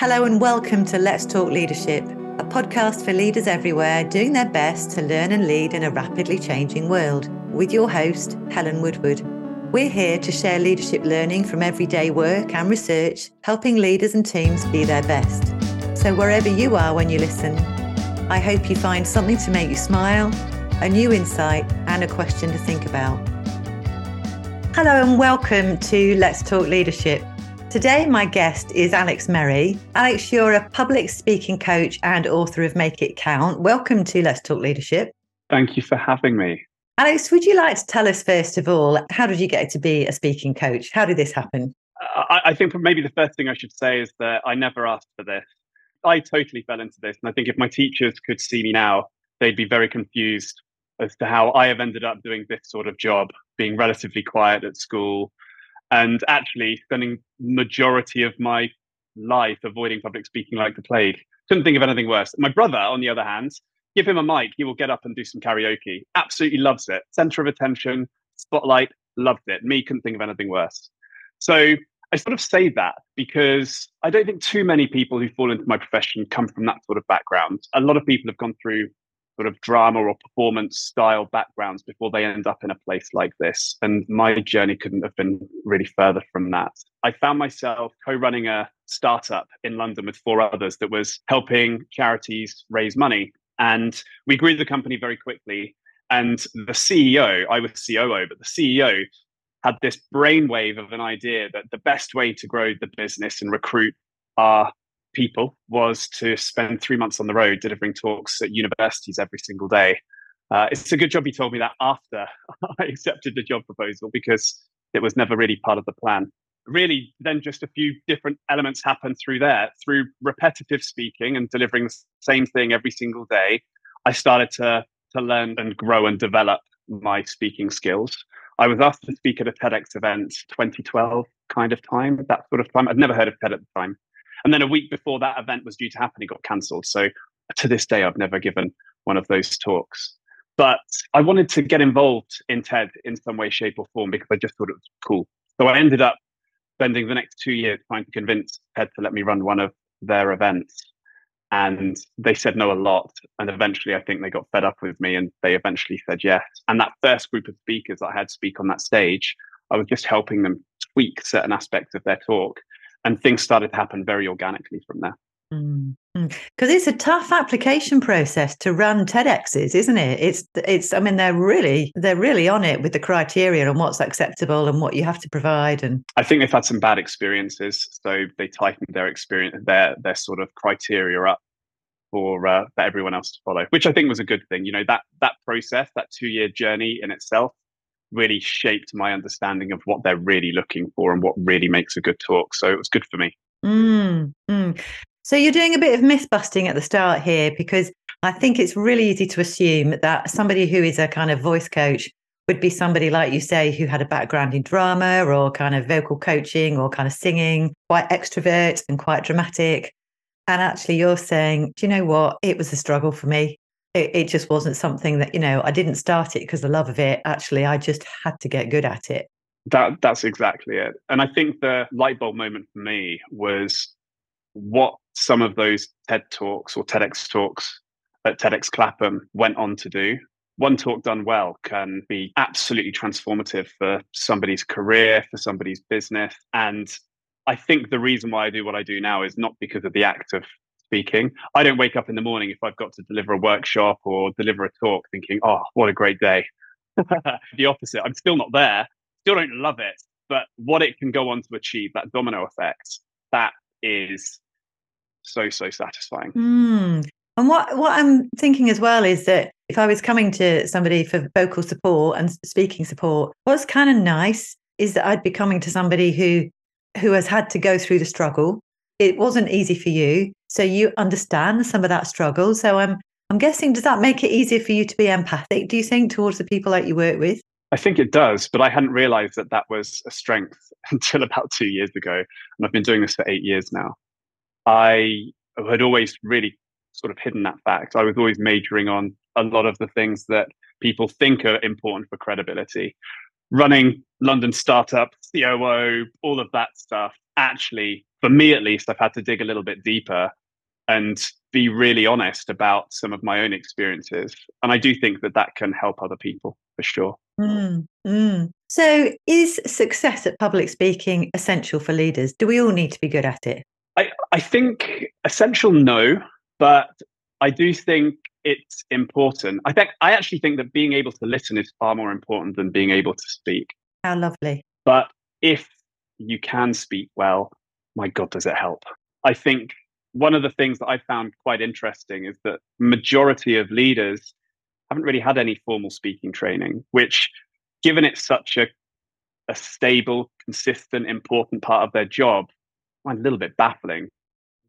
Hello and welcome to Let's Talk Leadership, a podcast for leaders everywhere doing their best to learn and lead in a rapidly changing world, with your host, Helen Woodward. We're here to share leadership learning from everyday work and research, helping leaders and teams be their best. So, wherever you are when you listen, I hope you find something to make you smile, a new insight, and a question to think about. Hello and welcome to Let's Talk Leadership. Today, my guest is Alex Merry. Alex, you're a public speaking coach and author of Make It Count. Welcome to Let's Talk Leadership. Thank you for having me. Alex, would you like to tell us, first of all, how did you get to be a speaking coach? How did this happen? I, I think maybe the first thing I should say is that I never asked for this. I totally fell into this. And I think if my teachers could see me now, they'd be very confused as to how I have ended up doing this sort of job, being relatively quiet at school, and actually spending majority of my life avoiding public speaking like the plague. Couldn't think of anything worse. My brother, on the other hand, give him a mic, he will get up and do some karaoke. Absolutely loves it. Center of attention, spotlight, loved it. Me couldn't think of anything worse. So I sort of say that because I don't think too many people who fall into my profession come from that sort of background. A lot of people have gone through sort of drama or performance style backgrounds before they end up in a place like this. And my journey couldn't have been really further from that. I found myself co running a startup in London with four others that was helping charities raise money. And we grew the company very quickly. And the CEO, I was COO, but the CEO had this brainwave of an idea that the best way to grow the business and recruit our people was to spend three months on the road delivering talks at universities every single day. Uh, it's a good job he told me that after I accepted the job proposal because it was never really part of the plan. Really, then just a few different elements happened through there. Through repetitive speaking and delivering the same thing every single day, I started to, to learn and grow and develop my speaking skills. I was asked to speak at a TEDx event 2012 kind of time, that sort of time. I'd never heard of TED at the time. And then a week before that event was due to happen, it got cancelled. So to this day, I've never given one of those talks. But I wanted to get involved in TED in some way, shape, or form because I just thought it was cool. So I ended up spending the next two years trying to convince TED to let me run one of their events. And they said no a lot. And eventually, I think they got fed up with me and they eventually said yes. And that first group of speakers that I had speak on that stage, I was just helping them tweak certain aspects of their talk and things started to happen very organically from there. Because mm, mm. it's a tough application process to run TEDx's, isn't it? It's it's. I mean, they're really they're really on it with the criteria and what's acceptable and what you have to provide. And I think they've had some bad experiences, so they tightened their experience, their their sort of criteria up for uh, for everyone else to follow, which I think was a good thing. You know that that process, that two year journey in itself, really shaped my understanding of what they're really looking for and what really makes a good talk. So it was good for me. Mm, mm. So you're doing a bit of myth busting at the start here because I think it's really easy to assume that somebody who is a kind of voice coach would be somebody like you say who had a background in drama or kind of vocal coaching or kind of singing, quite extrovert and quite dramatic. And actually, you're saying, do you know what? It was a struggle for me it, it just wasn't something that you know i didn't start it because the love of it actually i just had to get good at it. That that's exactly it. And i think the light bulb moment for me was what some of those ted talks or tedx talks at tedx clapham went on to do. One talk done well can be absolutely transformative for somebody's career for somebody's business. And I think the reason why I do what I do now is not because of the act of speaking. I don't wake up in the morning if I've got to deliver a workshop or deliver a talk thinking, oh, what a great day. the opposite. I'm still not there, still don't love it, but what it can go on to achieve, that domino effect, that is so, so satisfying. Mm. And what, what I'm thinking as well is that if I was coming to somebody for vocal support and speaking support, what's kind of nice is that I'd be coming to somebody who who has had to go through the struggle. It wasn't easy for you. So you understand some of that struggle. So I'm I'm guessing does that make it easier for you to be empathic? Do you think towards the people that you work with? I think it does, but I hadn't realized that that was a strength until about two years ago, and I've been doing this for eight years now. I had always really sort of hidden that fact. I was always majoring on a lot of the things that people think are important for credibility. Running London startup, COO, all of that stuff. Actually, for me at least, I've had to dig a little bit deeper and be really honest about some of my own experiences. And I do think that that can help other people for sure. Mm, mm. So, is success at public speaking essential for leaders? Do we all need to be good at it? I, I think essential, no, but I do think it's important. I think I actually think that being able to listen is far more important than being able to speak. How lovely. But if you can speak well, my God, does it help? I think one of the things that I found quite interesting is that majority of leaders haven't really had any formal speaking training, which, given it's such a, a stable, consistent, important part of their job, I find a little bit baffling.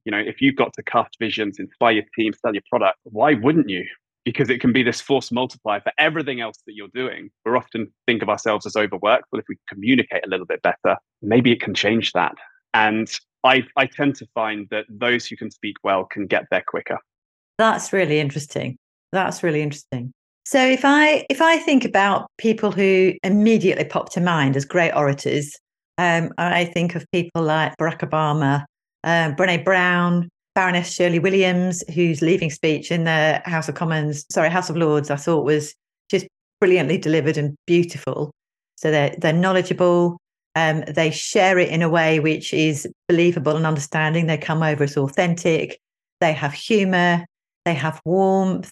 You know, if you've got to cast visions, inspire your team, sell your product, why wouldn't you? Because it can be this force multiplier for everything else that you're doing. We often think of ourselves as overworked. Well, if we communicate a little bit better, maybe it can change that. And I, I tend to find that those who can speak well can get there quicker. That's really interesting. That's really interesting. So if I if I think about people who immediately pop to mind as great orators, um, I think of people like Barack Obama, uh, Brene Brown, Baroness Shirley Williams, whose leaving speech in the House of Commons, sorry, House of Lords, I thought was just brilliantly delivered and beautiful. So they're they're knowledgeable, um, they share it in a way which is believable and understanding. They come over as authentic. They have humor. They have warmth.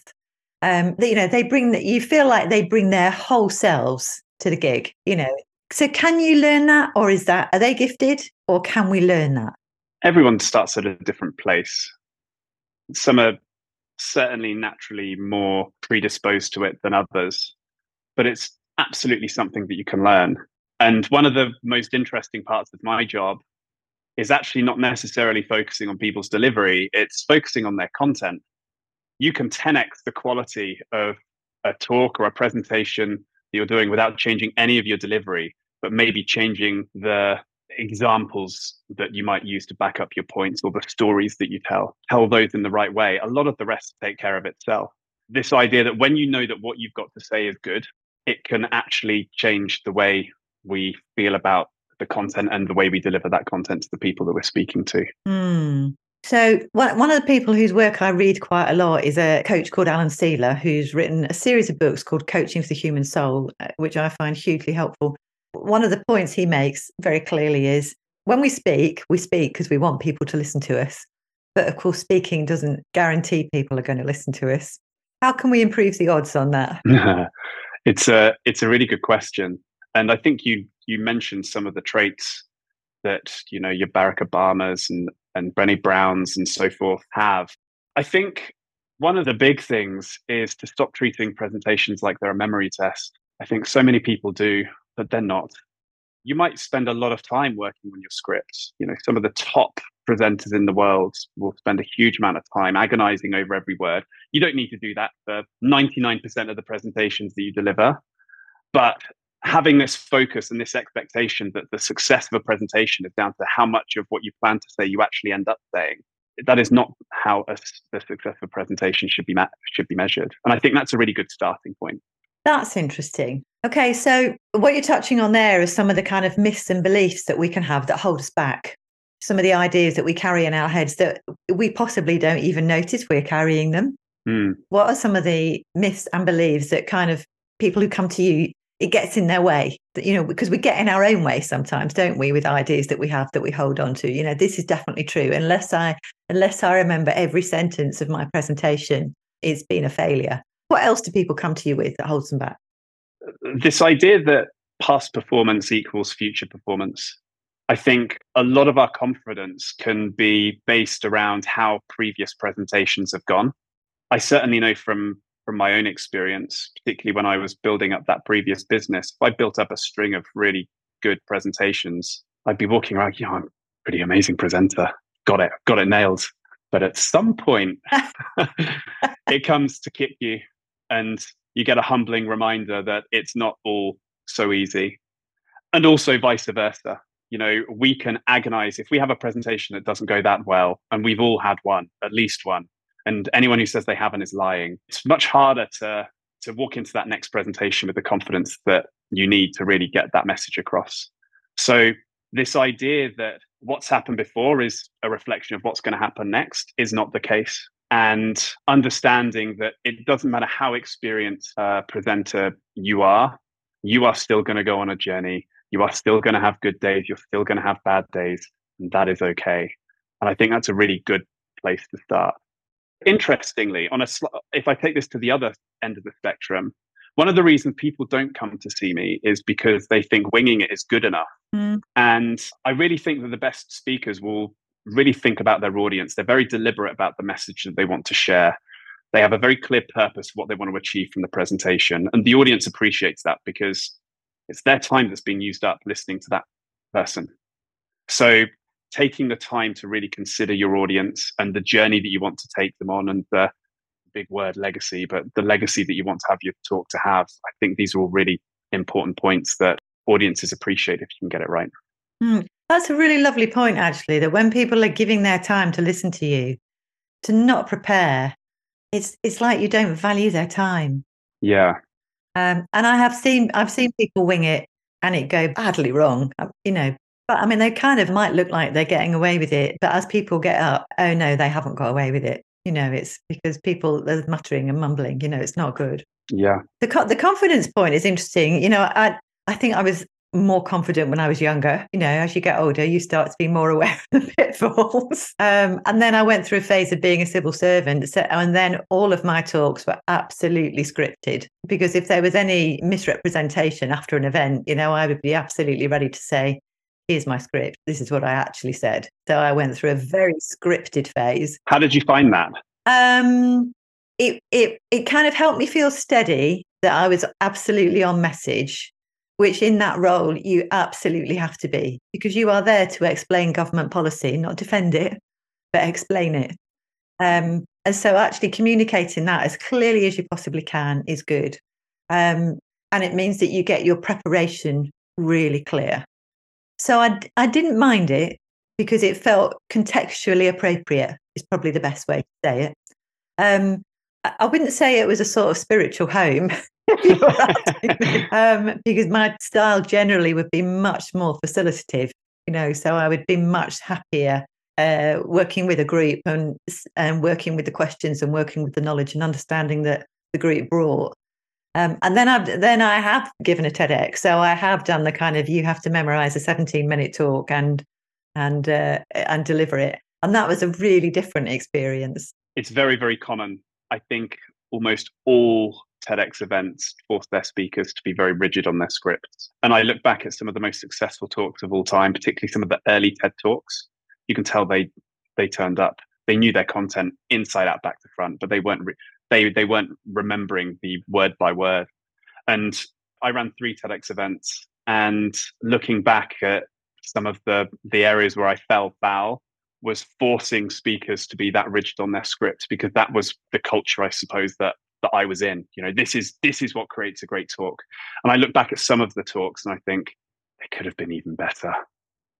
Um, they, you know, they bring that. You feel like they bring their whole selves to the gig. You know, so can you learn that, or is that are they gifted, or can we learn that? Everyone starts at a different place. Some are certainly naturally more predisposed to it than others, but it's absolutely something that you can learn. And one of the most interesting parts of my job is actually not necessarily focusing on people's delivery, it's focusing on their content. You can 10x the quality of a talk or a presentation that you're doing without changing any of your delivery, but maybe changing the examples that you might use to back up your points or the stories that you tell. Tell those in the right way. A lot of the rest take care of itself. This idea that when you know that what you've got to say is good, it can actually change the way we feel about the content and the way we deliver that content to the people that we're speaking to. Mm. So one, one of the people whose work I read quite a lot is a coach called Alan Sieler, who's written a series of books called Coaching for the Human Soul, uh, which I find hugely helpful. One of the points he makes very clearly is when we speak, we speak because we want people to listen to us. But of course, speaking doesn't guarantee people are going to listen to us. How can we improve the odds on that? it's a it's a really good question. And I think you you mentioned some of the traits that you know your Barack Obamas and and Brené Browns and so forth have. I think one of the big things is to stop treating presentations like they're a memory test. I think so many people do, but they're not. You might spend a lot of time working on your scripts. You know, some of the top presenters in the world will spend a huge amount of time agonizing over every word. You don't need to do that for 99% of the presentations that you deliver. But having this focus and this expectation that the success of a presentation is down to how much of what you plan to say you actually end up saying that is not how a, the success of a presentation should be should be measured. And i think that's a really good starting point. That's interesting. Okay so what you're touching on there is some of the kind of myths and beliefs that we can have that hold us back. Some of the ideas that we carry in our heads that we possibly don't even notice we're carrying them. Mm. what are some of the myths and beliefs that kind of people who come to you it gets in their way you know because we get in our own way sometimes don't we with ideas that we have that we hold on to. You know this is definitely true. Unless i unless i remember every sentence of my presentation it's been a failure. What else do people come to you with that holds them back? This idea that past performance equals future performance. I think a lot of our confidence can be based around how previous presentations have gone. I certainly know from from my own experience, particularly when I was building up that previous business, if I built up a string of really good presentations, I'd be walking around, you know, I'm a pretty amazing presenter. Got it, got it nailed. But at some point, it comes to kick you, and you get a humbling reminder that it's not all so easy. And also vice versa. You know, we can agonize if we have a presentation that doesn't go that well, and we've all had one, at least one and anyone who says they haven't is lying. It's much harder to to walk into that next presentation with the confidence that you need to really get that message across. So this idea that what's happened before is a reflection of what's going to happen next is not the case. And understanding that it doesn't matter how experienced a presenter you are, you are still going to go on a journey. You are still going to have good days. You're still going to have bad days. And that is okay. And I think that's a really good place to start. Interestingly, on a sl- if I take this to the other end of the spectrum, one of the reasons people don't come to see me is because they think winging it is good enough. Mm. And I really think that the best speakers will really think about their audience. They're very deliberate about the message that they want to share. They have a very clear purpose what they want to achieve from the presentation. And the audience appreciates that because it's their time that's being used up listening to that person. So taking the time to really consider your audience and the journey that you want to take them on and the big word legacy, but the legacy that you want to have your talk to have. I think these are all really important points that audiences appreciate if you can get it right. Mm, that's a really lovely point, actually, that when people are giving their time to listen to you, to not prepare, it's it's like you don't value their time. Yeah. Um, and I have seen I've seen people wing it and it go badly wrong. Uh, you know, but I mean, they kind of might look like they're getting away with it, but as people get up, oh no, they haven't got away with it. You know, it's because people are muttering and mumbling. You know, it's not good. Yeah. The the confidence point is interesting. You know, I I think I was more confident when I was younger. You know, as you get older, you start to be more aware of the pitfalls. Um, and then I went through a phase of being a civil servant. So, and then all of my talks were absolutely scripted because if there was any misrepresentation after an event, you know, I would be absolutely ready to say, here's my script. This is what I actually said. So I went through a very scripted phase. How did you find that? Um, it, it, it kind of helped me feel steady that I was absolutely on message which in that role you absolutely have to be because you are there to explain government policy, not defend it, but explain it. Um, and so actually communicating that as clearly as you possibly can is good. Um, and it means that you get your preparation really clear. So I, I didn't mind it because it felt contextually appropriate, is probably the best way to say it. Um, I wouldn't say it was a sort of spiritual home um, because my style generally would be much more facilitative, you know, so I would be much happier uh, working with a group and and working with the questions and working with the knowledge and understanding that the group brought. Um, and then I've then I have given a TEDx, so I have done the kind of you have to memorize a 17 minute talk and and uh, and deliver it, and that was a really different experience. It's very very common. I think almost all TEDx events force their speakers to be very rigid on their scripts. And I look back at some of the most successful talks of all time, particularly some of the early TED talks. You can tell they they turned up. They knew their content inside out, back to front, but they weren't re- they they weren't remembering the word by word. And I ran three TEDx events, and looking back at some of the the areas where I fell foul was forcing speakers to be that rigid on their script because that was the culture, I suppose, that that I was in. You know, this is this is what creates a great talk. And I look back at some of the talks and I think they could have been even better.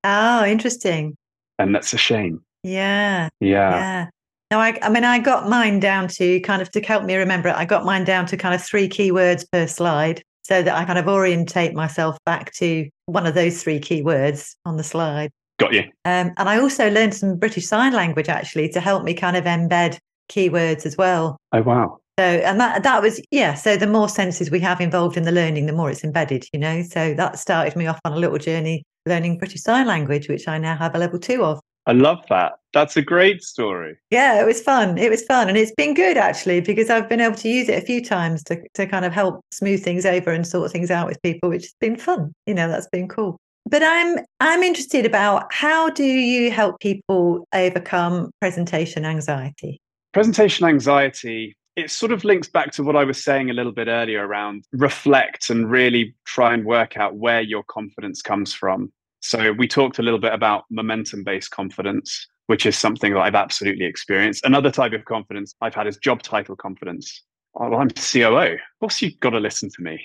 Oh, interesting. And that's a shame. Yeah. Yeah. Yeah. No, I, I mean, I got mine down to kind of to help me remember it. I got mine down to kind of three keywords per slide so that I kind of orientate myself back to one of those three keywords on the slide. Got you. Um, and I also learned some British Sign Language actually to help me kind of embed keywords as well. Oh, wow. So, and that that was yeah. So the more senses we have involved in the learning, the more it's embedded. You know, so that started me off on a little journey learning British Sign Language, which I now have a level two of. I love that. That's a great story. Yeah, it was fun. It was fun, and it's been good actually because I've been able to use it a few times to to kind of help smooth things over and sort things out with people, which has been fun. You know, that's been cool. But I'm I'm interested about how do you help people overcome presentation anxiety? Presentation anxiety it sort of links back to what I was saying a little bit earlier around reflect and really try and work out where your confidence comes from. So we talked a little bit about momentum based confidence, which is something that I've absolutely experienced. Another type of confidence I've had is job title confidence. Oh, well, I'm COO. Of course, you've got to listen to me.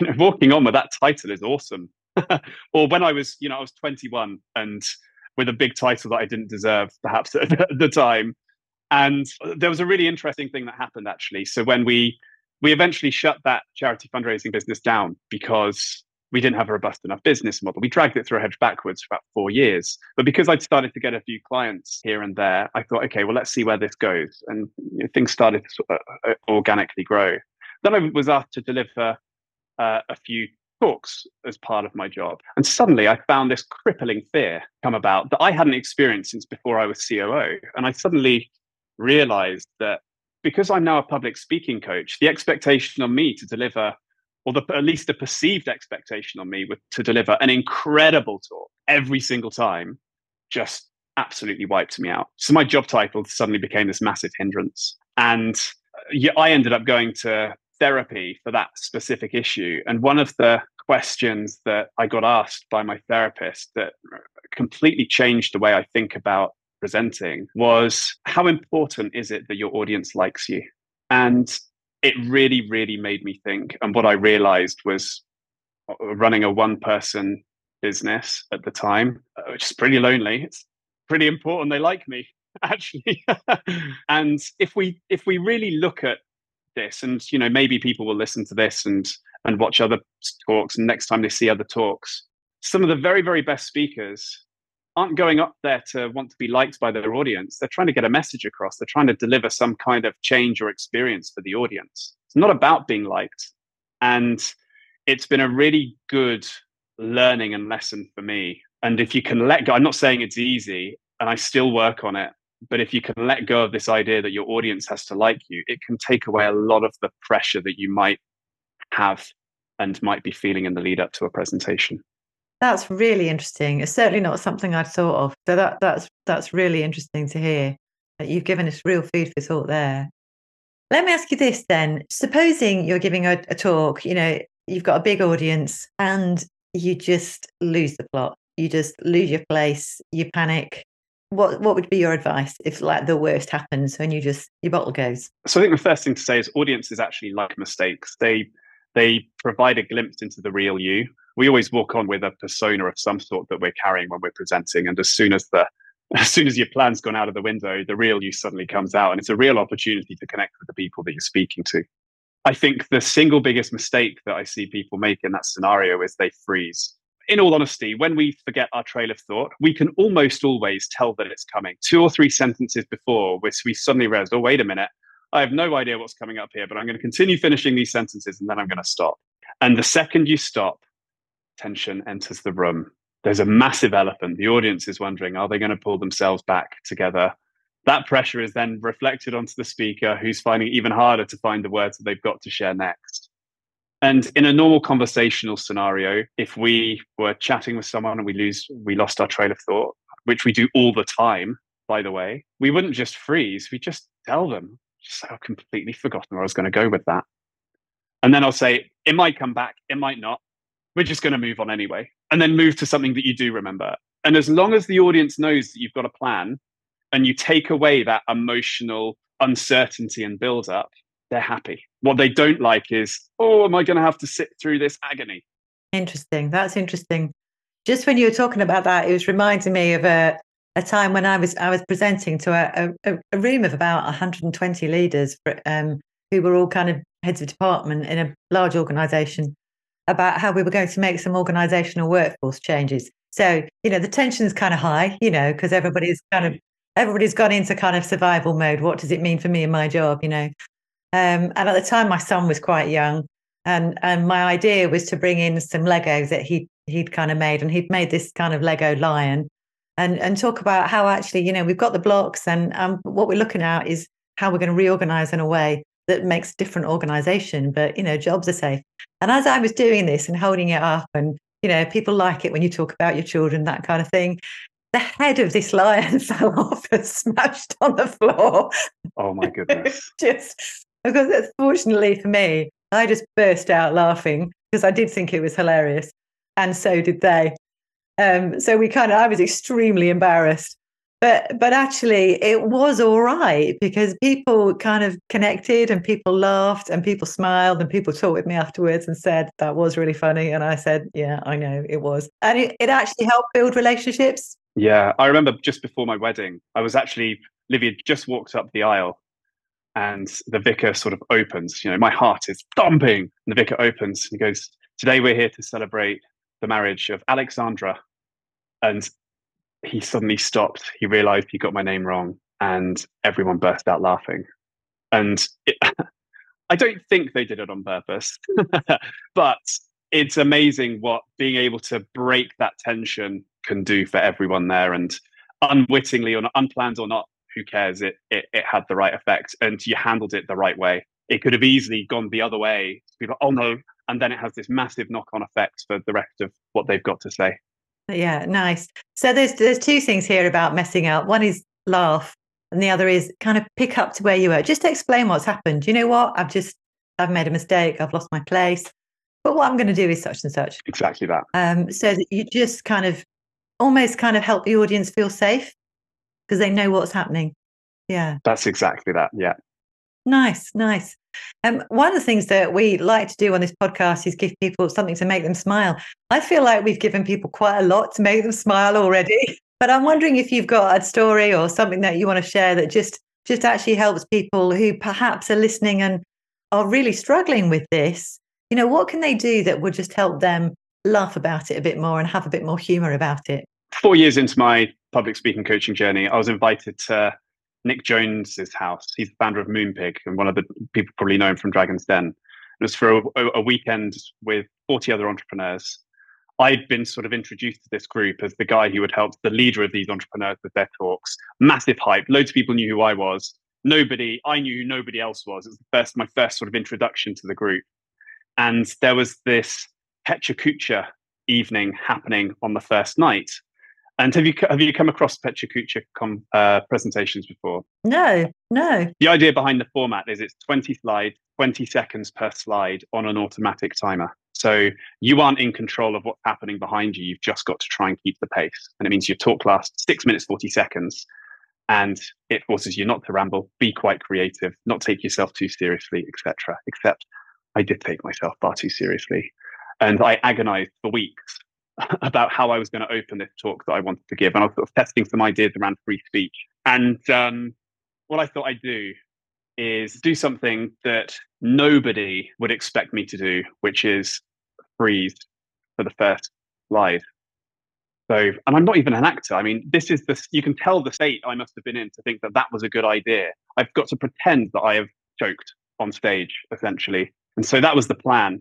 You know, walking on with that title is awesome. or when I was, you know, I was 21 and with a big title that I didn't deserve, perhaps at the time, and there was a really interesting thing that happened actually. So when we we eventually shut that charity fundraising business down because we didn't have a robust enough business model. We dragged it through a hedge backwards for about four years. But because I'd started to get a few clients here and there, I thought, okay, well, let's see where this goes. And you know, things started to sort of, uh, organically grow. Then I was asked to deliver uh, a few talks as part of my job. And suddenly I found this crippling fear come about that I hadn't experienced since before I was COO. And I suddenly realized that because I'm now a public speaking coach, the expectation on me to deliver or the, at least the perceived expectation on me to deliver an incredible talk every single time just absolutely wiped me out. So my job title suddenly became this massive hindrance. And uh, I ended up going to therapy for that specific issue. And one of the questions that I got asked by my therapist that completely changed the way I think about presenting was how important is it that your audience likes you? And it really, really made me think. And what I realized was uh, running a one person business at the time, uh, which is pretty lonely. It's pretty important they like me actually and if we if we really look at this and you know maybe people will listen to this and and watch other talks and next time they see other talks some of the very very best speakers aren't going up there to want to be liked by their audience. They're trying to get a message across. They're trying to deliver some kind of change or experience for the audience. It's not about being liked. And it's been a really good learning and lesson for me. And if you can let go, I'm not saying it's easy and I still work on it, but if you can let go of this idea that your audience has to like you, it can take away a lot of the pressure that you might have and might be feeling in the lead up to a presentation. That's really interesting. It's certainly not something I'd thought of. So that that's that's really interesting to hear. That you've given us real food for thought there. Let me ask you this then. Supposing you're giving a, a talk, you know, you've got a big audience and you just lose the plot. You just lose your place, you panic. What what would be your advice if like the worst happens and you just your bottle goes? So I think the first thing to say is audiences actually like mistakes. They they provide a glimpse into the real you we always walk on with a persona of some sort that we're carrying when we're presenting. And as soon as the as soon as your plan's gone out of the window, the real you suddenly comes out, and it's a real opportunity to connect with the people that you're speaking to. I think the single biggest mistake that I see people make in that scenario is they freeze. In all honesty, when we forget our trail of thought, we can almost always tell that it's coming. Two or three sentences before, which we suddenly realize, oh, wait a minute, I have no idea what's coming up here, but I'm going to continue finishing these sentences and then I'm going to stop. And the second you stop, tension enters the room. There's a massive elephant. The audience is wondering, are they going to pull themselves back together? That pressure is then reflected onto the speaker, who's finding it even harder to find the words that they've got to share next. And in a normal conversational scenario, if we were chatting with someone and we lose, we lost our trail of thought, which we do all the time, by the way, we wouldn't just freeze. We just tell them, just I've completely forgotten where I was going to go with that. And then I'll say, it might come back, it might not. We're just going to move on anyway. And then move to something that you do remember. And as long as the audience knows that you've got a plan and you take away that emotional uncertainty and build up they're happy. What they don't like is oh am i going to have to sit through this agony? Interesting. That's interesting. Just when you were talking about that it was reminding me of a, a time when i was i was presenting to a, a, a room of about 120 leaders um, who were all kind of heads of department in a large organization about how we were going to make some organizational workforce changes. So, you know, the tension's kind of high, you know, because everybody's kind of everybody's gone into kind of survival mode. What does it mean for me and my job, you know? Um, and at the time, my son was quite young, and and my idea was to bring in some Legos that he he'd kind of made, and he'd made this kind of Lego lion, and and talk about how actually, you know, we've got the blocks, and um, what we're looking at is how we're going to reorganize in a way that makes different organization, but you know, jobs are safe. And as I was doing this and holding it up, and you know, people like it when you talk about your children, that kind of thing. The head of this lion fell off and smashed on the floor. Oh my goodness! just because, fortunately for me, I just burst out laughing because I did think it was hilarious, and so did they. Um, so we kind of, I was extremely embarrassed. But but actually it was all right because people kind of connected and people laughed and people smiled and people talked with me afterwards and said that was really funny. And i said yeah i know it was. And it, it actually helped build relationships. Yeah i remember just before my wedding i was actually livia just walked up the aisle and the vicar sort of opens you know my heart is thumping. And the vicar opens and he goes today we're here to celebrate the marriage of Alexandra. And he suddenly stopped. He realized he got my name wrong, and everyone burst out laughing. And it, I don't think they did it on purpose, but it's amazing what being able to break that tension can do for everyone there. And unwittingly or not, unplanned or not, who cares? It, it it had the right effect, and you handled it the right way. It could have easily gone the other way. People, oh no, and then it has this massive knock-on effect for the rest of what they've got to say. Yeah, nice. So there's there's two things here about messing up. One is laugh, and the other is kind of pick up to where you were. Just to explain what's happened. You know what? I've just I've made a mistake. I've lost my place. But what I'm going to do is such and such. Exactly that. Um, so that you just kind of almost kind of help the audience feel safe because they know what's happening. Yeah. That's exactly that. Yeah. Nice, nice. Um, one of the things that we like to do on this podcast is give people something to make them smile. I feel like we've given people quite a lot to make them smile already. But I'm wondering if you've got a story or something that you want to share that just just actually helps people who perhaps are listening and are really struggling with this. You know, what can they do that would just help them laugh about it a bit more and have a bit more humor about it? Four years into my public speaking coaching journey, I was invited to Nick Jones's house. He's the founder of Moonpig and one of the people probably know him from Dragon's Den. It was for a, a weekend with 40 other entrepreneurs. I'd been sort of introduced to this group as the guy who would help the leader of these entrepreneurs with their talks. Massive hype. Loads of people knew who I was. Nobody, I knew who nobody else was. It was the first, my first sort of introduction to the group. And there was this Pecha Kucha evening happening on the first night. And have you have you come across Pecha Kucha com, uh, presentations before? No, no. The idea behind the format is it's 20 slides, 20 seconds per slide on an automatic timer. So you aren't in control of what's happening behind you. You've just got to try and keep the pace. And it means your talk lasts six minutes, 40 seconds. And it forces you not to ramble, be quite creative, not take yourself too seriously, etc. Except I did take myself far too seriously. And I agonized for weeks about how I was going to open this talk that I wanted to give. And I was sort of testing some ideas around free speech. And um, what I thought I'd do is do something that nobody would expect me to do, which is freeze for the first slide. So, and I'm not even an actor. I mean, this is the, you can tell the state I must have been in to think that that was a good idea. I've got to pretend that I have choked on stage, essentially. And so that was the plan.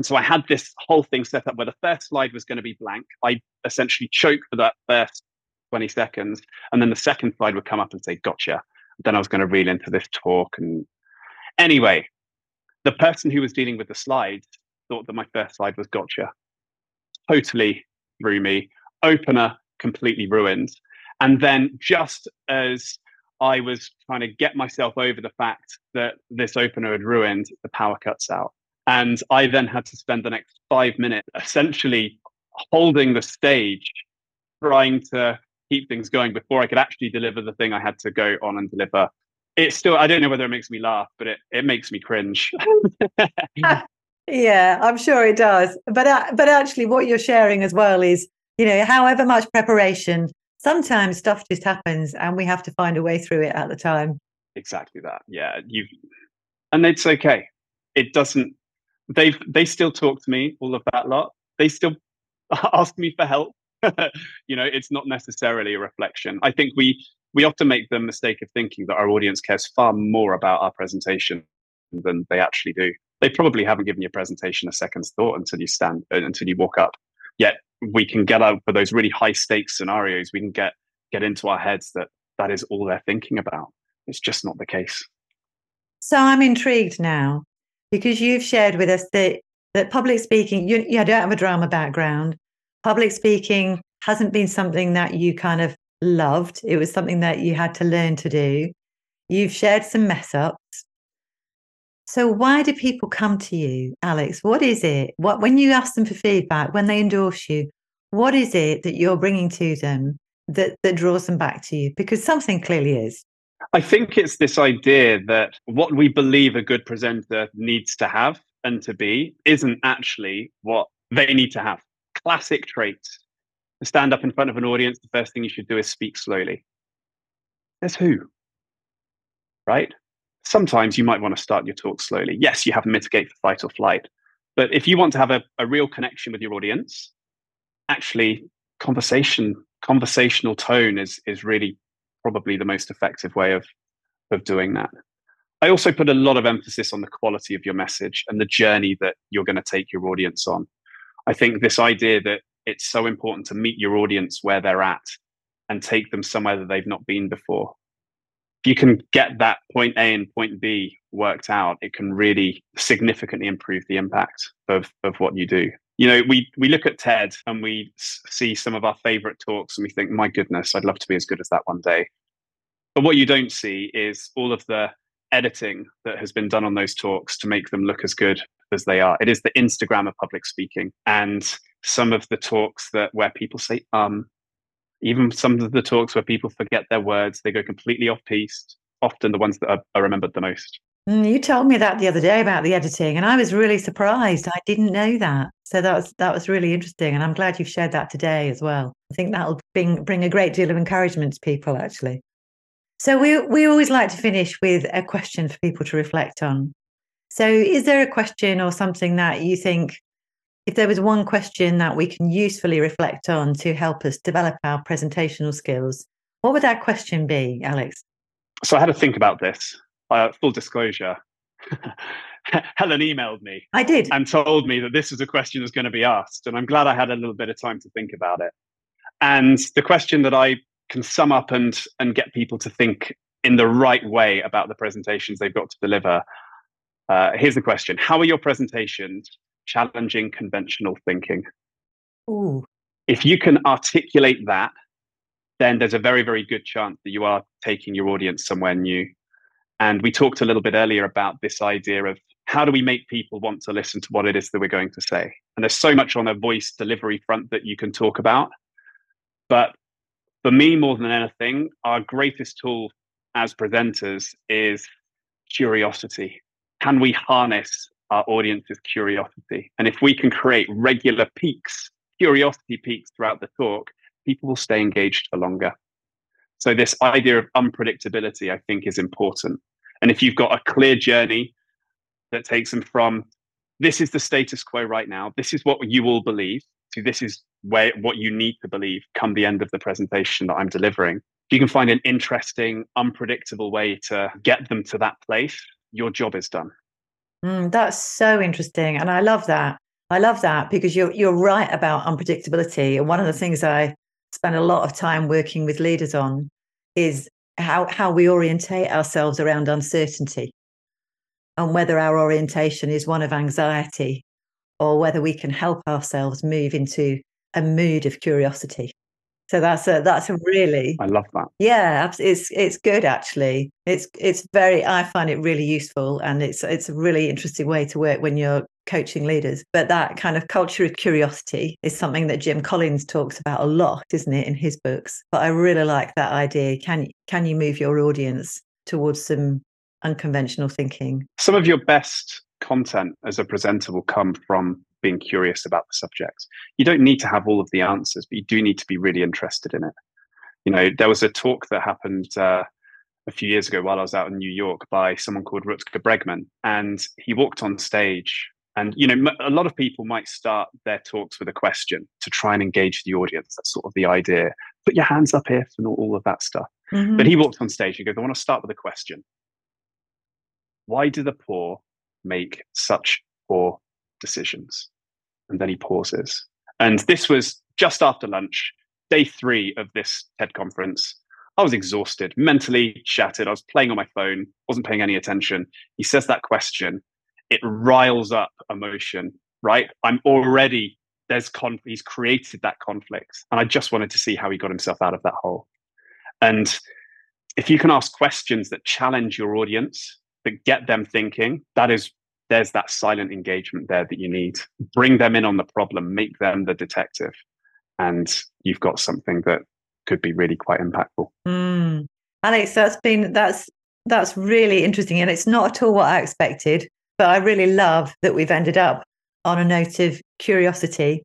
And so I had this whole thing set up where the first slide was going to be blank. I essentially choke for that first 20 seconds. And then the second slide would come up and say, gotcha. Then I was going to reel into this talk. And anyway, the person who was dealing with the slides thought that my first slide was gotcha. Totally threw me. Opener completely ruined. And then just as I was trying to get myself over the fact that this opener had ruined, the power cuts out. And I then had to spend the next five minutes essentially holding the stage, trying to keep things going before I could actually deliver the thing I had to go on and deliver. It's still, I don't know whether it makes me laugh, but it, it makes me cringe. yeah, I'm sure it does. But, uh, but actually, what you're sharing as well is, you know, however much preparation, sometimes stuff just happens and we have to find a way through it at the time. Exactly that. Yeah. You've, and it's okay. It doesn't they they still talk to me all of that lot. They still ask me for help. You know it's not necessarily a reflection. I think we we often make the mistake of thinking that our audience cares far more about our presentation than they actually do. They probably haven't given your presentation a second's thought until you stand uh, until you walk up. Yet we can get out for those really high stakes scenarios. We can get get into our heads that that is all they're thinking about. It's just not the case. So i'm intrigued now because you've shared with us that that public speaking, you, you don't have a drama background. Public speaking hasn't been something that you kind of loved. It was something that you had to learn to do. You've shared some mess ups. So why do people come to you, Alex? What is it? What when you ask them for feedback, when they endorse you, what is it that you're bringing to them that that draws them back to you? Because something clearly is. I think it's this idea that what we believe a good presenter needs to have and to be isn't actually what they need to have. Classic traits. To stand up in front of an audience, the first thing you should do is speak slowly. There's who? Right? Sometimes you might want to start your talk slowly. Yes, you have to mitigate for fight or flight, But if you want to have a, a real connection with your audience, actually conversation conversational tone is is really probably the most effective way of of doing that. I also put a lot of emphasis on the quality of your message and the journey that you're going to take your audience on. I think this idea that it's so important to meet your audience where they're at and take them somewhere that they've not been before. If you can get that point A and point B worked out, it can really significantly improve the impact of, of what you do. You know, we, we look at TED and we see some of our favorite talks and we think, my goodness, I'd love to be as good as that one day. But what you don't see is all of the editing that has been done on those talks to make them look as good as they are. It is the Instagram of public speaking. And some of the talks that where people say um, even some of the talks where people forget their words, they go completely off piece, often the ones that are, are remembered the most. Mm, you told me that the other day about the editing, and I was really surprised. I didn't know that, so that was that was really interesting, and I'm glad you've shared that today as well. I think that'll bring bring a great deal of encouragement to people, actually. So we we always like to finish with a question for people to reflect on. So, is there a question or something that you think, if there was one question that we can usefully reflect on to help us develop our presentational skills, what would that question be, Alex? So, I had to think about this. Uh, full disclosure. Helen emailed me. I did. And told me that this is a question that's going to be asked. And I'm glad I had a little bit of time to think about it. And the question that I can sum up and and get people to think in the right way about the presentations they've got to deliver. Uh, here's the question: How are your presentations challenging conventional thinking? Ooh. If you can articulate that, then there's a very, very good chance that you are taking your audience somewhere new. And we talked a little bit earlier about this idea of how do we make people want to listen to what it is that we're going to say? And there's so much on a voice delivery front that you can talk about. But for me, more than anything, our greatest tool as presenters is curiosity. Can we harness our audience's curiosity? And if we can create regular peaks, curiosity peaks throughout the talk, people will stay engaged for longer. So, this idea of unpredictability, I think, is important. And if you've got a clear journey that takes them from this is the status quo right now, this is what you all believe, to this is where what you need to believe come the end of the presentation that I'm delivering. If you can find an interesting, unpredictable way to get them to that place, your job is done. Mm, that's so interesting. And I love that. I love that because you're you're right about unpredictability. And one of the things I spend a lot of time working with leaders on is how how we orientate ourselves around uncertainty and whether our orientation is one of anxiety or whether we can help ourselves move into a mood of curiosity. So that's a that's a really I love that. Yeah, it's it's good actually. It's it's very I find it really useful and it's it's a really interesting way to work when you're coaching leaders. But that kind of culture of curiosity is something that Jim Collins talks about a lot, isn't it, in his books? But I really like that idea. Can can you move your audience towards some unconventional thinking? Some of your best content as a presenter will come from being curious about the subject. You don't need to have all of the answers, but you do need to be really interested in it. You know, there was a talk that happened uh, a few years ago while I was out in New York by someone called Rutger Bregman, and he walked on stage. And you know, a lot of people might start their talks with a question to try and engage the audience. That's sort of the idea. Put your hands up if and all of that stuff. Mm-hmm. But he walked on stage and goes, "I want to start with a question. Why do the poor make such poor decisions. And then he pauses. And this was just after lunch, day three of this TED conference. I was exhausted, mentally shattered. I was playing on my phone, wasn't paying any attention. He says that question. It riles up emotion, right? I'm already, there's con- he's created that conflict. And I just wanted to see how he got himself out of that hole. And if you can ask questions that challenge your audience, that get them thinking, that is there's that silent engagement there that you need. Bring them in on the problem, make them the detective, and you've got something that could be really quite impactful. Mm. Alex, that's been that's that's really interesting, and it's not at all what I expected. But I really love that we've ended up on a note of curiosity,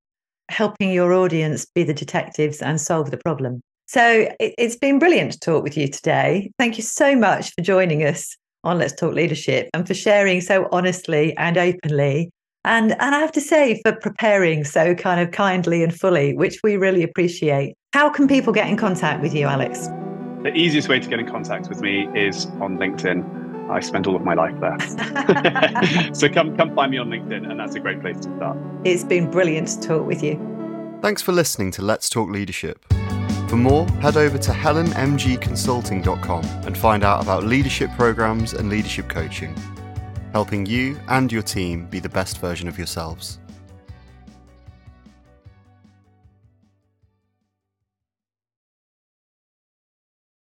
helping your audience be the detectives and solve the problem. So it, it's been brilliant to talk with you today. Thank you so much for joining us on Let's Talk Leadership and for sharing so honestly and openly And, and I have to say, for preparing so kind of kindly and fully, which we really appreciate. How can people get in contact with you, Alex? The easiest way to get in contact with me is on LinkedIn. I spend all of my life there. so come come find me on LinkedIn, and that's a great place to start. It's been brilliant to talk with you. Thanks for listening to Let's Talk Leadership. For more, head over to helenmgconsulting.com and find out about leadership programs and leadership coaching, helping you and your team be the best version of yourselves.